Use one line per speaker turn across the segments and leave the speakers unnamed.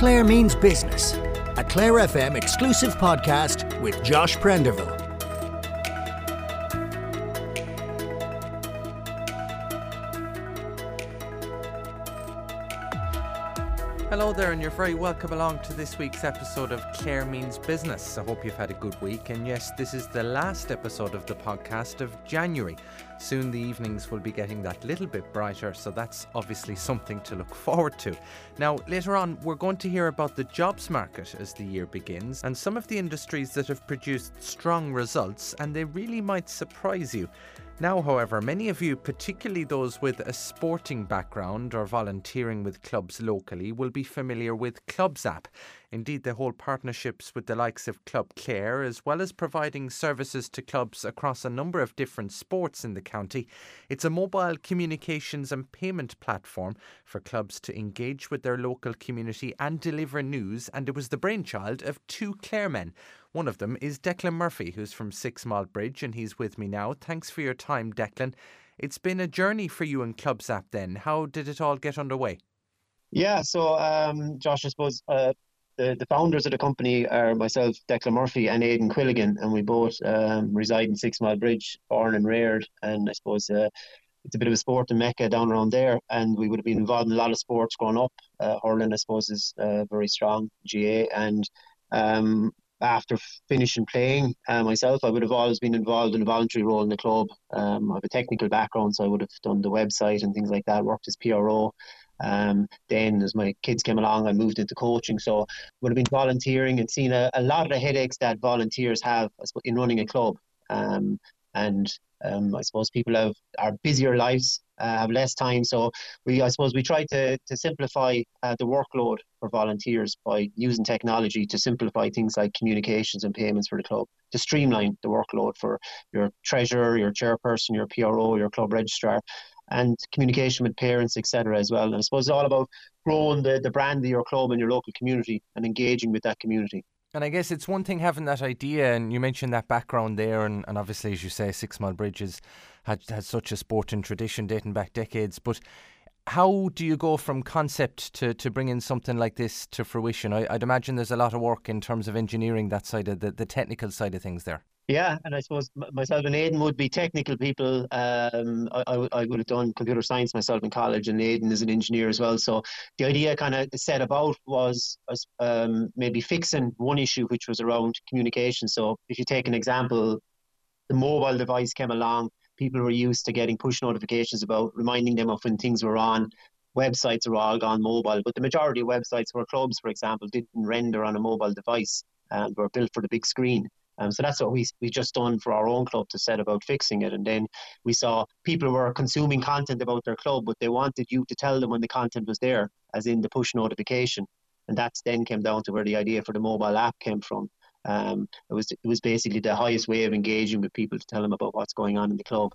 Clare Means Business, a Clare FM exclusive podcast with Josh Prenderville.
Hello there, and you're very welcome along to this week's episode of Clare Means Business. I hope you've had a good week, and yes, this is the last episode of the podcast of January. Soon the evenings will be getting that little bit brighter, so that's obviously something to look forward to. Now, later on, we're going to hear about the jobs market as the year begins, and some of the industries that have produced strong results, and they really might surprise you. Now, however, many of you, particularly those with a sporting background or volunteering with clubs locally, will be familiar with ClubZap. Indeed, they hold partnerships with the likes of Club Clare, as well as providing services to clubs across a number of different sports in the county. It's a mobile communications and payment platform for clubs to engage with their local community and deliver news, and it was the brainchild of two Claremen. One of them is Declan Murphy, who's from Six Mile Bridge, and he's with me now. Thanks for your time, Declan. It's been a journey for you and ClubZap then. How did it all get underway?
Yeah, so um, Josh, I suppose uh, the, the founders of the company are myself, Declan Murphy, and Aidan Quilligan, and we both um, reside in Six Mile Bridge, born and reared, and I suppose uh, it's a bit of a sport in Mecca down around there, and we would have been involved in a lot of sports growing up. Uh, hurling, I suppose, is uh, very strong, GAA, and um, after finishing playing uh, myself, I would have always been involved in a voluntary role in the club. Um, I have a technical background, so I would have done the website and things like that, worked as PRO. Um, then, as my kids came along, I moved into coaching. So, would have been volunteering and seen a, a lot of the headaches that volunteers have in running a club. Um, and um, I suppose people have are busier lives, uh, have less time. So we, I suppose, we try to to simplify uh, the workload for volunteers by using technology to simplify things like communications and payments for the club, to streamline the workload for your treasurer, your chairperson, your PRO, your club registrar, and communication with parents, etc. as well. And I suppose it's all about growing the, the brand of your club and your local community and engaging with that community.
And I guess it's one thing having that idea, and you mentioned that background there, and, and obviously, as you say, Six Mile Bridges had, had such a sporting tradition dating back decades. But how do you go from concept to, to bringing something like this to fruition? I, would imagine there's a lot of work in terms of engineering that side of the, the technical side of things there.
Yeah, and I suppose myself and Aidan would be technical people. Um, I, I, would have done computer science myself in college, and Aidan is an engineer as well. So the idea kind of set about was, um, maybe fixing one issue, which was around communication. So if you take an example, the mobile device came along, people were used to getting push notifications about reminding them of when things were on. Websites are all gone mobile, but the majority of websites for clubs, for example, didn't render on a mobile device and were built for the big screen. Um, so that's what we we just done for our own club to set about fixing it. And then we saw people were consuming content about their club, but they wanted you to tell them when the content was there, as in the push notification. And that's then came down to where the idea for the mobile app came from. Um, it was it was basically the highest way of engaging with people to tell them about what's going on in the club.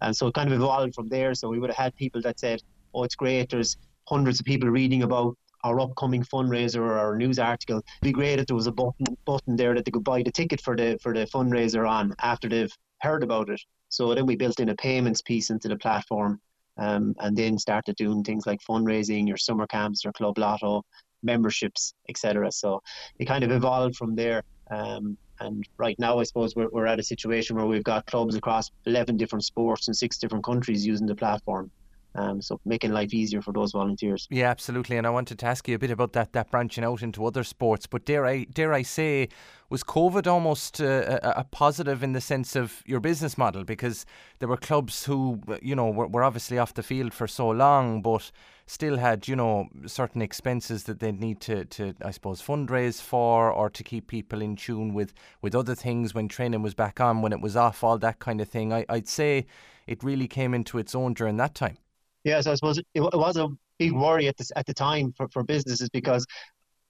And so it kind of evolved from there. So we would have had people that said, "Oh, it's great. There's hundreds of people reading about our upcoming fundraiser or our news article. It'd be great if there was a button button there that they could buy the ticket for the for the fundraiser on after they've heard about it. So then we built in a payments piece into the platform, um, and then started doing things like fundraising, your summer camps, your club lotto, memberships, etc. So it kind of evolved from there. Um, and right now, I suppose we're, we're at a situation where we've got clubs across 11 different sports in six different countries using the platform. Um, so making life easier for those volunteers.
Yeah, absolutely. And I wanted to ask you a bit about that that branching out into other sports. But dare I dare I say, was COVID almost a, a, positive in the sense of your business model? Because there were clubs who you know were, were obviously off the field for so long, but still had you know certain expenses that they need to to I suppose fundraise for or to keep people in tune with with other things when training was back on, when it was off, all that kind of thing. I, I'd say it really came into its own during that time.
Yes, I suppose it, was a big worry at the at the time for, for businesses because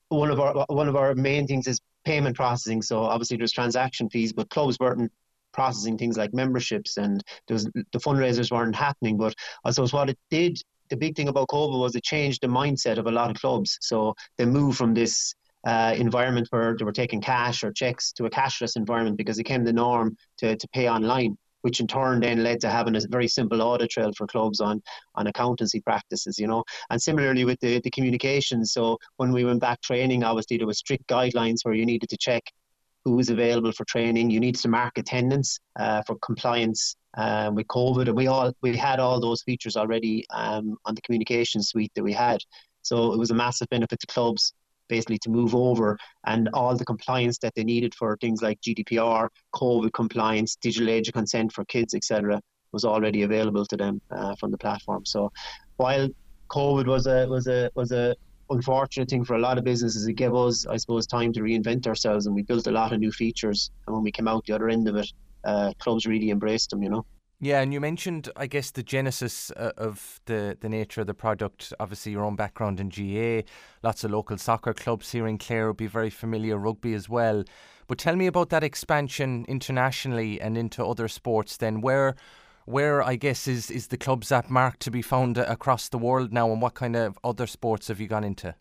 one of our one of our main things is payment processing. So obviously there's transaction fees, but clubs weren't processing things like memberships, and was, the fundraisers weren't happening. But I suppose what it did, the big thing about COVID was it changed the mindset of a lot of clubs. So they moved from this uh, environment where they were taking cash or checks to a cashless environment because it became the norm to, to pay online which in turn then led to having a very simple audit trail for clubs on on accountancy practices, you know. And similarly with the, the communications. So when we went back training, obviously there was strict guidelines where you needed to check who was available for training. You needed to mark attendance uh, for compliance um, with COVID, and we all we had all those features already um, on the communication suite that we had. So it was a massive benefit to clubs basically to move over and all the compliance that they needed for things like GDPR, COVID compliance, digital age of consent for kids, etc., was already available to them uh, from the platform. So while COVID was a was a was a unfortunate thing for a lot of businesses, it gave us, I suppose, time to reinvent ourselves, and we built a lot of new features. And when we came out the other end of it, uh, clubs really embraced them. You know.
Yeah, and you mentioned, I guess, the genesis uh, of the, the nature of the product. Obviously, your own background in GAA, lots of local soccer clubs here in Clare will be very familiar, rugby as well. But tell me about that expansion internationally and into other sports. Then, where, where I guess is is the ClubZap mark to be found across the world now, and what kind of other sports have you gone into?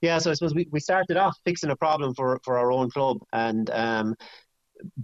Yeah, so I suppose we, we started off fixing a problem for, for our own club, and um,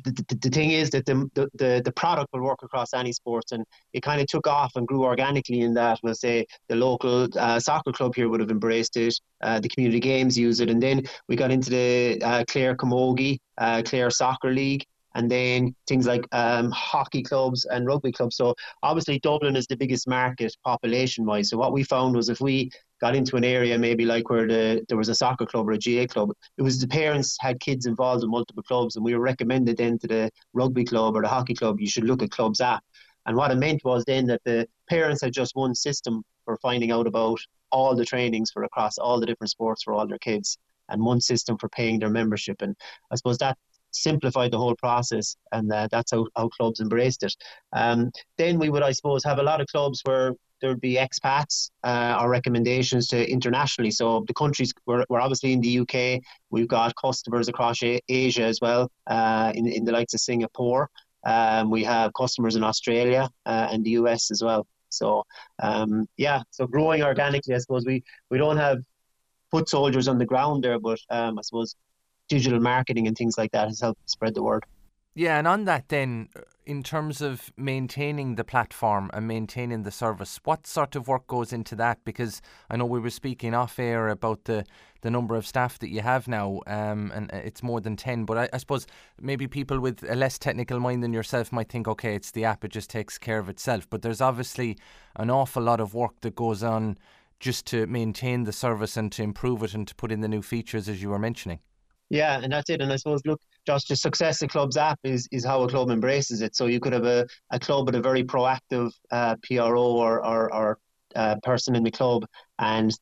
the, the, the, thing is that the, the, the product will work across any sports and it kind of took off and grew organically in that we'll say the local uh, soccer club here would have embraced it uh, the community games use it and then we got into the uh, Clare Camogie uh, Clare Soccer League and then things like um, hockey clubs and rugby clubs. So obviously Dublin is the biggest market population wise. So what we found was if we got into an area maybe like where the, there was a soccer club or a GAA club, it was the parents had kids involved in multiple clubs, and we were recommended then to the rugby club or the hockey club, you should look at ClubZap. And what it meant was then that the parents had just one system for finding out about all the trainings for across all the different sports for all their kids and one system for paying their membership. And I suppose that simplified the whole process, and uh, that's how, how clubs embraced it. Um, then we would, I suppose, have a lot of clubs where there'd be expats uh, or recommendations to internationally. So the countries we're, we're obviously in the UK. We've got customers across Asia as well, uh, in in the likes of Singapore. Um, we have customers in Australia uh, and the US as well. So um, yeah, so growing organically, I suppose we we don't have foot soldiers on the ground there, but um, I suppose digital marketing and things like that has helped spread the word.
Yeah, and on that, then, uh, in terms of maintaining the platform and maintaining the service, what sort of work goes into that? Because I know we were speaking off air about the, the number of staff that you have now, um, and uh, it's more than 10. But I, I, suppose maybe people with a less technical mind than yourself might think, okay, it's the app, it just takes care of itself. But there's obviously an awful lot of work that goes on just to maintain the service and to improve it and to put in the new features, as you were mentioning.
Yeah, and that's it. And I suppose, look, just the success of ClubZap is, is how a club embraces it. So you could have a, a club with a very proactive uh, PRO or, or, or uh, person in the club, and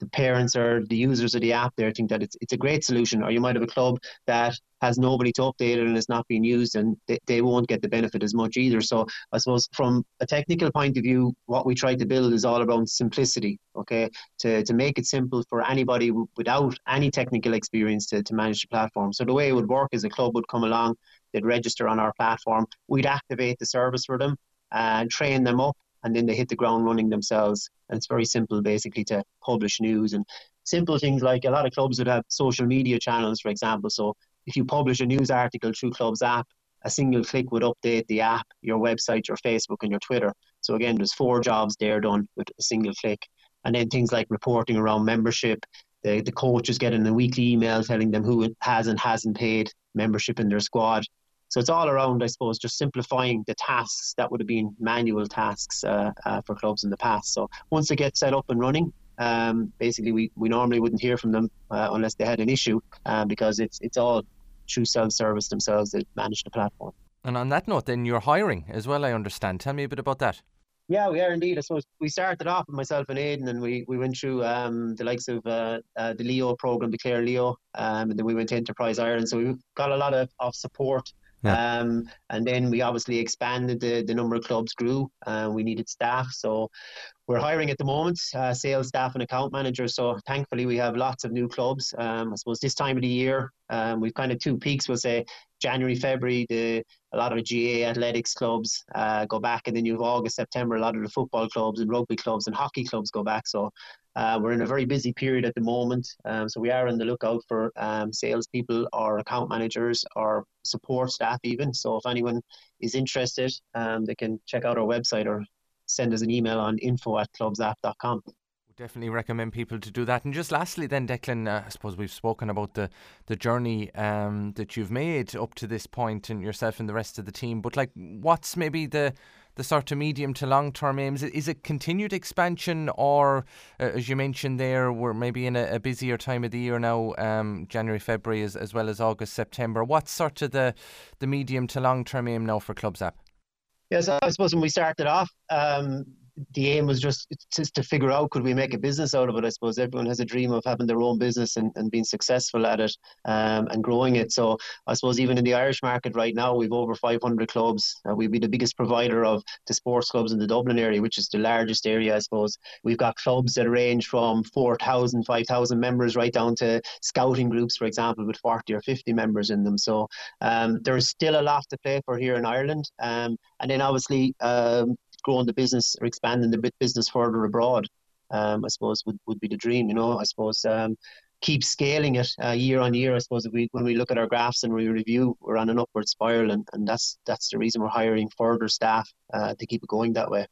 the parents or the users of the app there think that it's it's a great solution. Or you might have a club that has nobody to update it and it's not being used, and they, they won't get the benefit as much either. So I suppose from a technical point of view, what we try to build is all around simplicity. Okay, to to make it simple for anybody without any technical experience to to manage the platform. So the way it would work is a club would come along, they'd register on our platform, we'd activate the service for them and train them up and then they hit the ground running themselves. And it's very simple, basically, to publish news and simple things like a lot of clubs would have social media channels, for example. So if you publish a news article through ClubZap, a single click would update the app, your website, your Facebook, and your Twitter. So again, there's four jobs there done with a single click. And then things like reporting around membership. The, the coaches getting a weekly email telling them who has and hasn't paid membership in their squad. So it's all around, I suppose, just simplifying the tasks that would have been manual tasks uh, uh, for clubs in the past. So once they get set up and running, um, basically we, we normally wouldn't hear from them uh, unless they had an issue uh, because it's it's all through self-service themselves that manage the platform.
And on that note, then you're hiring as well. I understand. Tell me a bit about that.
Yeah, we are indeed. I suppose we started off with myself and Aidan, and we, we went through um, the likes of uh, uh, the Leo program, the Clare Leo, um, and then we went to Enterprise Ireland. So we got a lot of, of support yeah. Um, and then we obviously expanded the, the number of clubs grew and we needed staff. So we're hiring at the moment, uh, sales staff and account managers. So thankfully, we have lots of new clubs. Um, I suppose this time of the year, um, we've kind of two peaks. We'll say January, February, the a lot of GAA athletics clubs uh, go back, and then you have August, September. A lot of the football clubs and rugby clubs and hockey clubs go back. So uh, we're in a very busy period at the moment. Um, so we are on the lookout for um, salespeople or account managers or support staff even. So if anyone is interested, um, they can check out our website or send us an email on info at clubzap.com
definitely recommend people to do that. And just lastly, then, Declan, uh, I suppose we've spoken about the the journey um, that you've made up to this point, and yourself and the rest of the team. But like, what's maybe the the sort of medium to long term aims? Is it continued expansion, or uh, as you mentioned there, we're maybe in a, a busier time of the year now, um, January, February, as, as well as August, September? What's sort of the the medium to long term aim now for ClubZap?
Yes, I suppose when we started off, um, the aim was just just to figure out could we make a business out of it. I suppose everyone has a dream of having their own business and, and being successful at it um, and growing it. So I suppose even in the Irish market right now, we've over 500 clubs. Uh, we'd be the biggest provider of the sports clubs in the Dublin area, which is the largest area, I suppose. We've got clubs that range from 4,000, 5,000 members right down to scouting groups, for example, with 40 or 50 members in them. So um, there's still a lot to play for here in Ireland. Um, and then obviously um, growing the business or expanding the business further abroad. Um, I suppose would, would be the dream. You know, I suppose um, keep scaling it uh, year on year. I suppose we when we look at our graphs and we review, we're on an upward spiral, and, and that's that's the reason we're hiring further staff uh, to keep it going that way.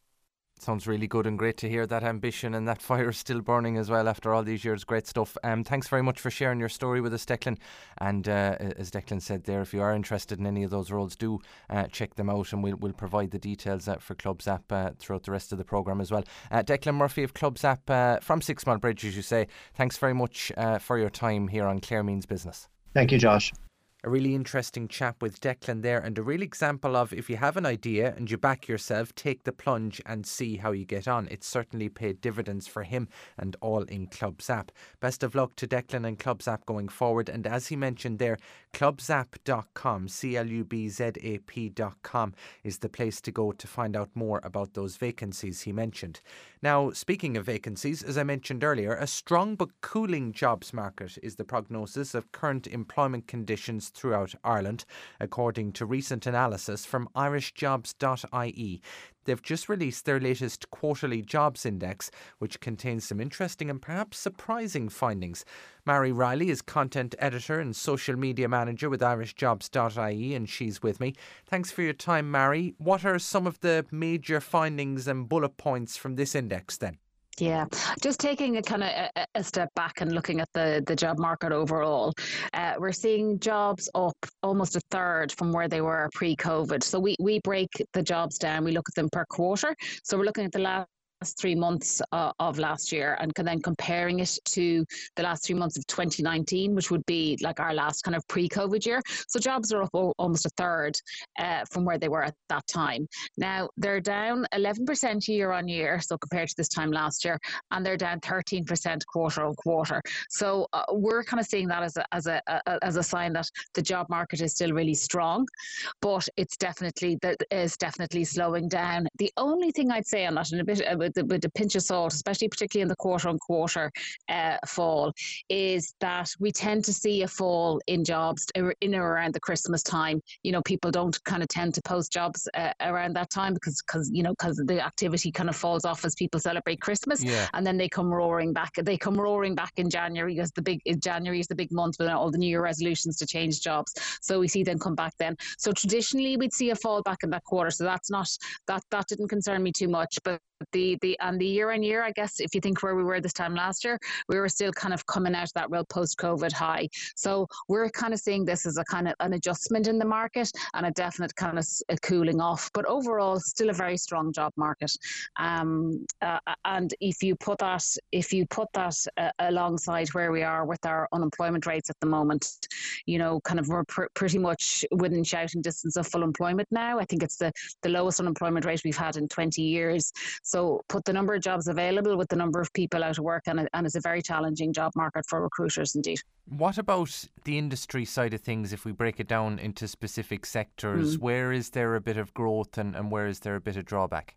Sounds really good and great to hear that ambition and that fire is still burning as well after all these years. Great stuff. Um, thanks very much for sharing your story with us, Declan. And uh, as Declan said there, if you are interested in any of those roles, do uh, check them out and we'll, we'll provide the details uh, for ClubZap uh, throughout the rest of the programme as well. Uh, Declan Murphy of ClubZap uh, from Six Mile Bridge, as you say, thanks very much for your time here on Clare Means Business.
Thank you, Josh
a really interesting chat with Declan there, and a real example of if you have an idea and you back yourself, take the plunge and see how you get on. It certainly paid dividends for him and all in ClubZap. Best of luck to Declan and ClubZap going forward. And as he mentioned there, clubzap.com, C L U B Z A P.com, is the place to go to find out more about those vacancies he mentioned. Now, speaking of vacancies, as I mentioned earlier, a strong but cooling jobs market is the prognosis of current employment conditions throughout Ireland, according to recent analysis from irishjobs.ie. They've just released their latest quarterly jobs index, which contains some interesting and perhaps surprising findings. Mary Riley is content editor and social media manager with irishjobs.ie, and she's with me. Thanks for your time, Mary. What are some of the major findings and bullet points from this index then?
Yeah, just taking a kind of a, a, step back and looking at the, the job market overall, uh, we're seeing jobs up almost a third from where they were pre COVID. So we, we break the jobs down, we look at them per quarter. So we're looking at the last three months uh, of last year and then comparing it to the last three months of 2019, which would be like our last kind of pre COVID year. So jobs are up almost a third uh, from where they were at that time. Now they're down 11% year on year, so compared to this time last year, and they're down 13% quarter on quarter. So uh, we're kind of seeing that as a, as a, a, as a sign that the job market is still really strong, but it's definitely that is definitely slowing down. The only thing I'd say on that, in a bit with, with a pinch of salt, especially particularly in the quarter on quarter uh, fall, is that we tend to see a fall in jobs in or around the Christmas time. You know, people don't kind of tend to post jobs uh, around that time because, because you know, because the activity kind of falls off as people celebrate Christmas, yeah. and then they come roaring back. They come roaring back in January because the big January is the big month with all the New Year resolutions to change jobs. So we see them come back then. So traditionally, we'd see a fall back in that quarter. So that's not that that didn't concern me too much, but the the and the year on year, I guess if you think where we were this time last year, we were still kind of coming out of that real post COVID high. So we're kind of seeing this as a kind of an adjustment in the market and a definite kind of a cooling off. But overall, still a very strong job market. Um, uh, and if you put that if you put that uh, alongside where we are with our unemployment rates at the moment, you know, kind of we're pr- pretty much within shouting distance of full employment now. I think it's the the lowest unemployment rate we've had in 20 years. So put the number of jobs available with the number of people out of work, and, it, and it's a very challenging job market for recruiters indeed.
What about the industry side of things? If we break it down into specific sectors, mm. where is there a bit of growth and, and where is there a bit of drawback?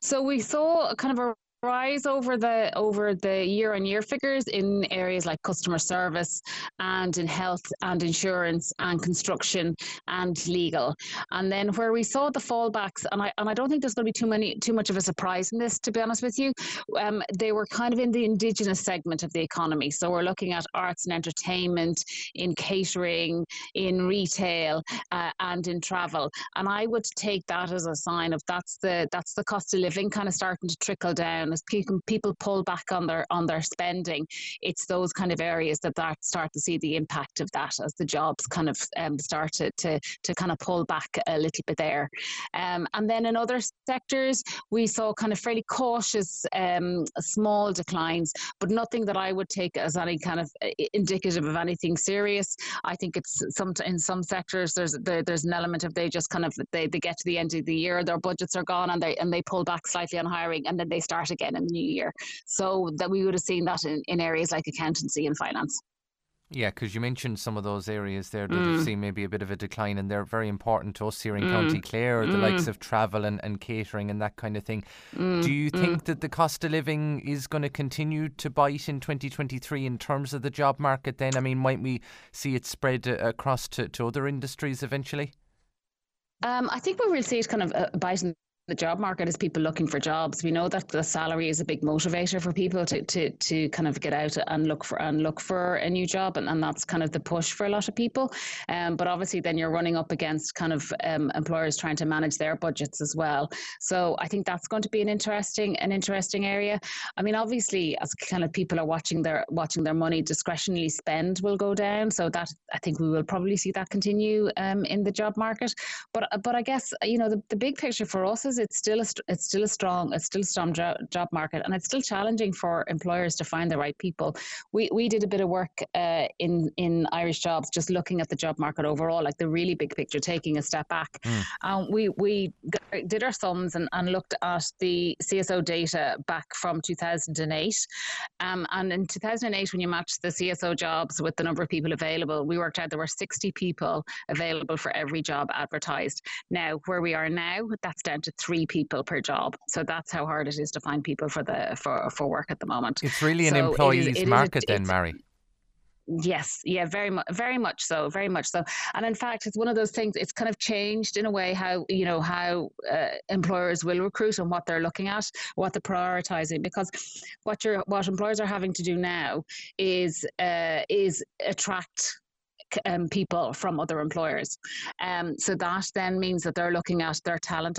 So we saw kind of a rise over the over the year on year figures in areas like customer service and in health and insurance and construction and legal. And then where we saw the fallbacks and I and I don't think there's going to be too many too much of a surprise in this to be honest with you um, they were kind of in the indigenous segment of the economy. So we're looking at arts and entertainment in catering in retail uh, and in travel. And I would take that as a sign of that's the that's the cost of living kind of starting to trickle down as people pull back on their on their spending, it's those kind of areas that, that start to see the impact of that as the jobs kind of um, start to, to to kind of pull back a little bit there. Um, and then in other sectors, we saw kind of fairly cautious um, small declines, but nothing that I would take as any kind of uh, indicative of anything serious. I think it's some in some sectors there's there, there's an element of they just kind of they, they get to the end of the year, their budgets are gone, and they and they pull back slightly on hiring, and then they start again in the new year. So that we would have seen that in, in areas like accountancy and finance.
Yeah, because you mentioned some of those areas there that mm. have seen maybe a bit of a decline, and they're very important to us here in mm. County Clare, the mm. likes of travel and, and catering and that kind of thing. Mm. Do you think mm. that the cost of living is going to continue to bite in 2023 in terms of the job market then? I mean, might we see it spread uh, across to, to other industries eventually?
Um, I think we will see it kind of uh, biting the job market is people looking for jobs. We know that the salary is a big motivator for people to, to, to kind of get out and look for and look for a new job, and, and that's kind of the push for a lot of people. Um, but obviously, then you're running up against kind of um, employers trying to manage their budgets as well. So I think that's going to be an interesting an interesting area. I mean, obviously, as kind of people are watching their watching their money, discretionary spend will go down. So that I think we will probably see that continue um, in the job market. But but I guess you know the, the big picture for us is it's still a, it's still a strong it's still a strong job, job market and it's still challenging for employers to find the right people. We we did a bit of work uh, in in Irish jobs just looking at the job market overall, like the really big picture, taking a step back. Mm. Um, we we did our sums and, and looked at the CSO data back from 2008, um, and in 2008 when you matched the CSO jobs with the number of people available, we worked out there were 60 people available for every job advertised. Now where we are now, that's down to three people per job. So that's how hard it is to find people for the for, for work at the moment.
It's really an employees market then, Mary.
Yes, yeah, very much, very much so, very much so. And in fact, it's one of those things. It's kind of changed in a way how you know how uh, employers will recruit and what they're looking at, what they're prioritizing. Because what you're, what employers are having to do now is uh, is attract um, people from other employers. Um, so that then means that they're looking at their talent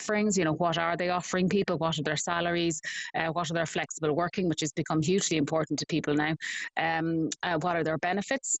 offerings you know what are they offering people what are their salaries uh, what are their flexible working which has become hugely important to people now um, uh, what are their benefits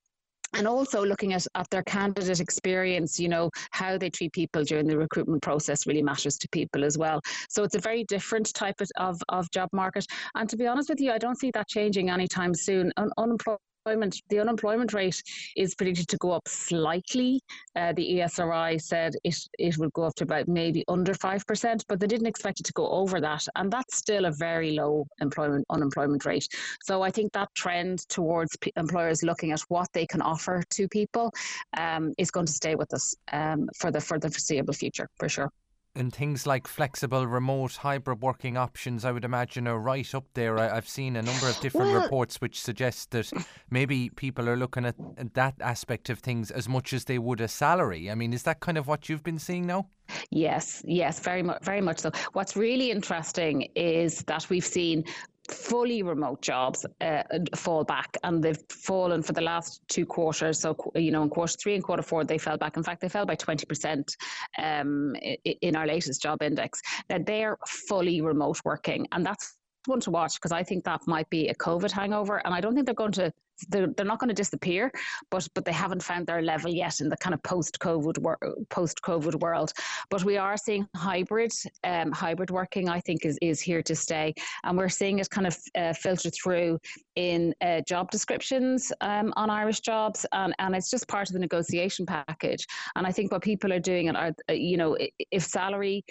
and also looking at, at their candidate experience, you know, how they treat people during the recruitment process really matters to people as well. So it's a very different type of, of job market. And to be honest with you, I don't see that changing anytime soon. Un- unemployment the unemployment rate is predicted to go up slightly. Uh, the ESRI said it, it would go up to about maybe under 5%, but they didn't expect it to go over that. And that's still a very low employment unemployment rate. So I think that trend towards p- employers looking at what they can offer to people um, is going to stay with us um, for the for the foreseeable future, for sure
and things like flexible remote hybrid working options i would imagine are right up there. I, have seen a number of different well, reports which suggest that maybe people are looking at that aspect of things as much as they would a salary. I mean is that kind of what you've been seeing now?
Yes, yes, very much, very much so. What's really interesting is that we've seen fully remote jobs uh, fall back and they've fallen for the last two quarters. So, you know, in quarter three and quarter four, they fell back. In fact, they fell by 20% um, in our latest job index. Now, they're fully remote working, and that's one to watch because I think that might be a COVID hangover, and I don't think they're going to they're, they're not going to disappear, but but they haven't found their level yet in the kind of post COVID wor- post COVID world. But we are seeing hybrid um, hybrid working. I think is is here to stay, and we're seeing it kind of uh, filter through in uh, job descriptions um, on Irish jobs, and and it's just part of the negotiation package. And I think what people are doing and are uh, you know if salary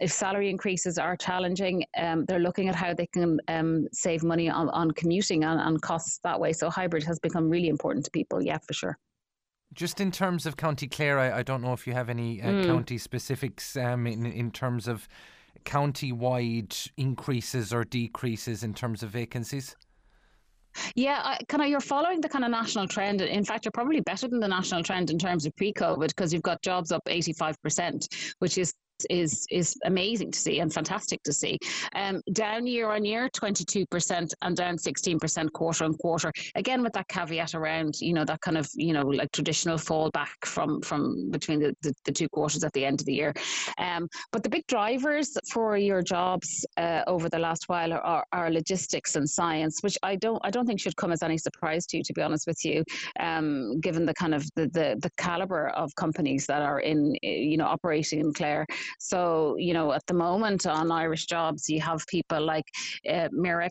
if salary increases are challenging, um, they're looking at how they can um, save money on, on commuting and, and costs that way. So hybrid has become really important to people, yeah, for sure.
Just in terms of County Clare, I, I don't know if you have any uh, mm. county specifics um, in, in terms of county-wide increases or decreases in terms of vacancies?
Yeah, kind of you're following the kind of national trend. In fact, you're probably better than the national trend in terms of pre-COVID because you've got jobs up 85%, which is is is amazing to see and fantastic to see. Um, down year on year, 22% and down 16% quarter on quarter. Again, with that caveat around, you know, that kind of, you know, like traditional fallback from from between the, the, the two quarters at the end of the year. Um, but the big drivers for your jobs uh, over the last while are, are, logistics and science, which I don't I don't think should come as any surprise to you, to be honest with you, um, given the kind of the, the, the caliber of companies that are in, you know, operating in Clare. So, you know, at the moment on Irish Jobs, you have people like uh, Mirex,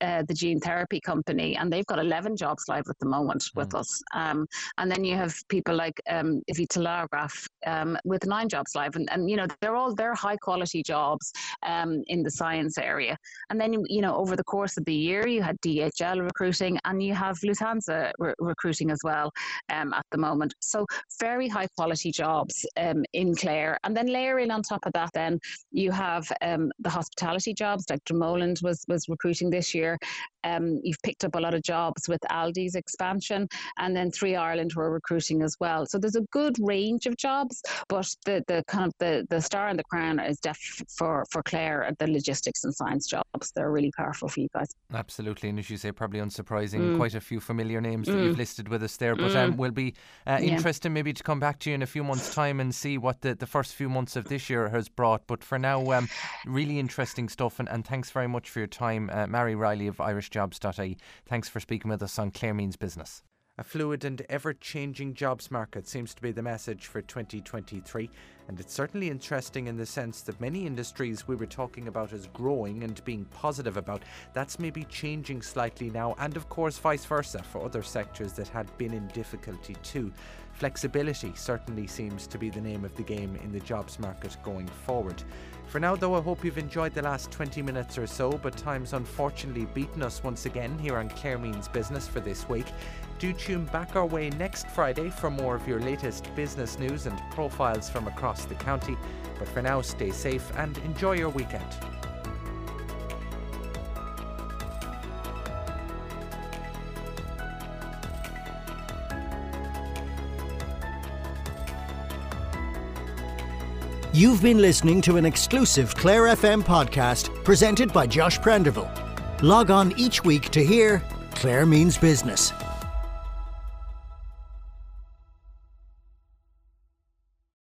uh, the gene therapy company, and they've got 11 jobs live at the moment mm. with us. Um, and then you have people like um, Vitalograph um, with nine jobs live. And, and, you know, they're all, they're high quality jobs um, in the science area. And then, you know, over the course of the year, you had DHL recruiting and you have Lufthansa re- recruiting as well um, at the moment. So very high quality jobs um, in Clare. And then layer in on top of that, then you have um, the hospitality jobs. Like Dromoland was was recruiting this year. Um, you've picked up a lot of jobs with Aldi's expansion, and then Three Ireland were recruiting as well. So there's a good range of jobs, but the, the kind of the, the star and the crown is def for for Clare the logistics and science jobs. They're really powerful for you guys.
Absolutely, and as you say, probably unsurprising, mm. quite a few familiar names mm. that you've listed with us there. But um, mm. we'll be uh, yeah. interested maybe to come back to you in a few months' time and see what the, the first few months of this year has brought. But for now, um, really interesting stuff, and, and thanks very much for your time, uh, Mary Riley of IrishJobs.ie. Thanks for speaking with us on Clare Means Business. A fluid and ever changing jobs market seems to be the message for 2023, and it's certainly interesting in the sense that many industries we were talking about as growing and being positive about, that's maybe changing slightly now, and of course, vice versa for other sectors that had been in difficulty too. Flexibility certainly seems to be the name of the game in the jobs market going forward. For now, though, I hope you've enjoyed the last 20 minutes or so, but time's unfortunately beaten us once again here on Clare Means Business for this week. Do tune back our way next Friday for more of your latest business news and profiles from across the county. But for now, stay safe and enjoy your weekend.
You've been listening to an exclusive Clare FM podcast presented by Josh Prenderville. Log on each week to hear Clare Means Business.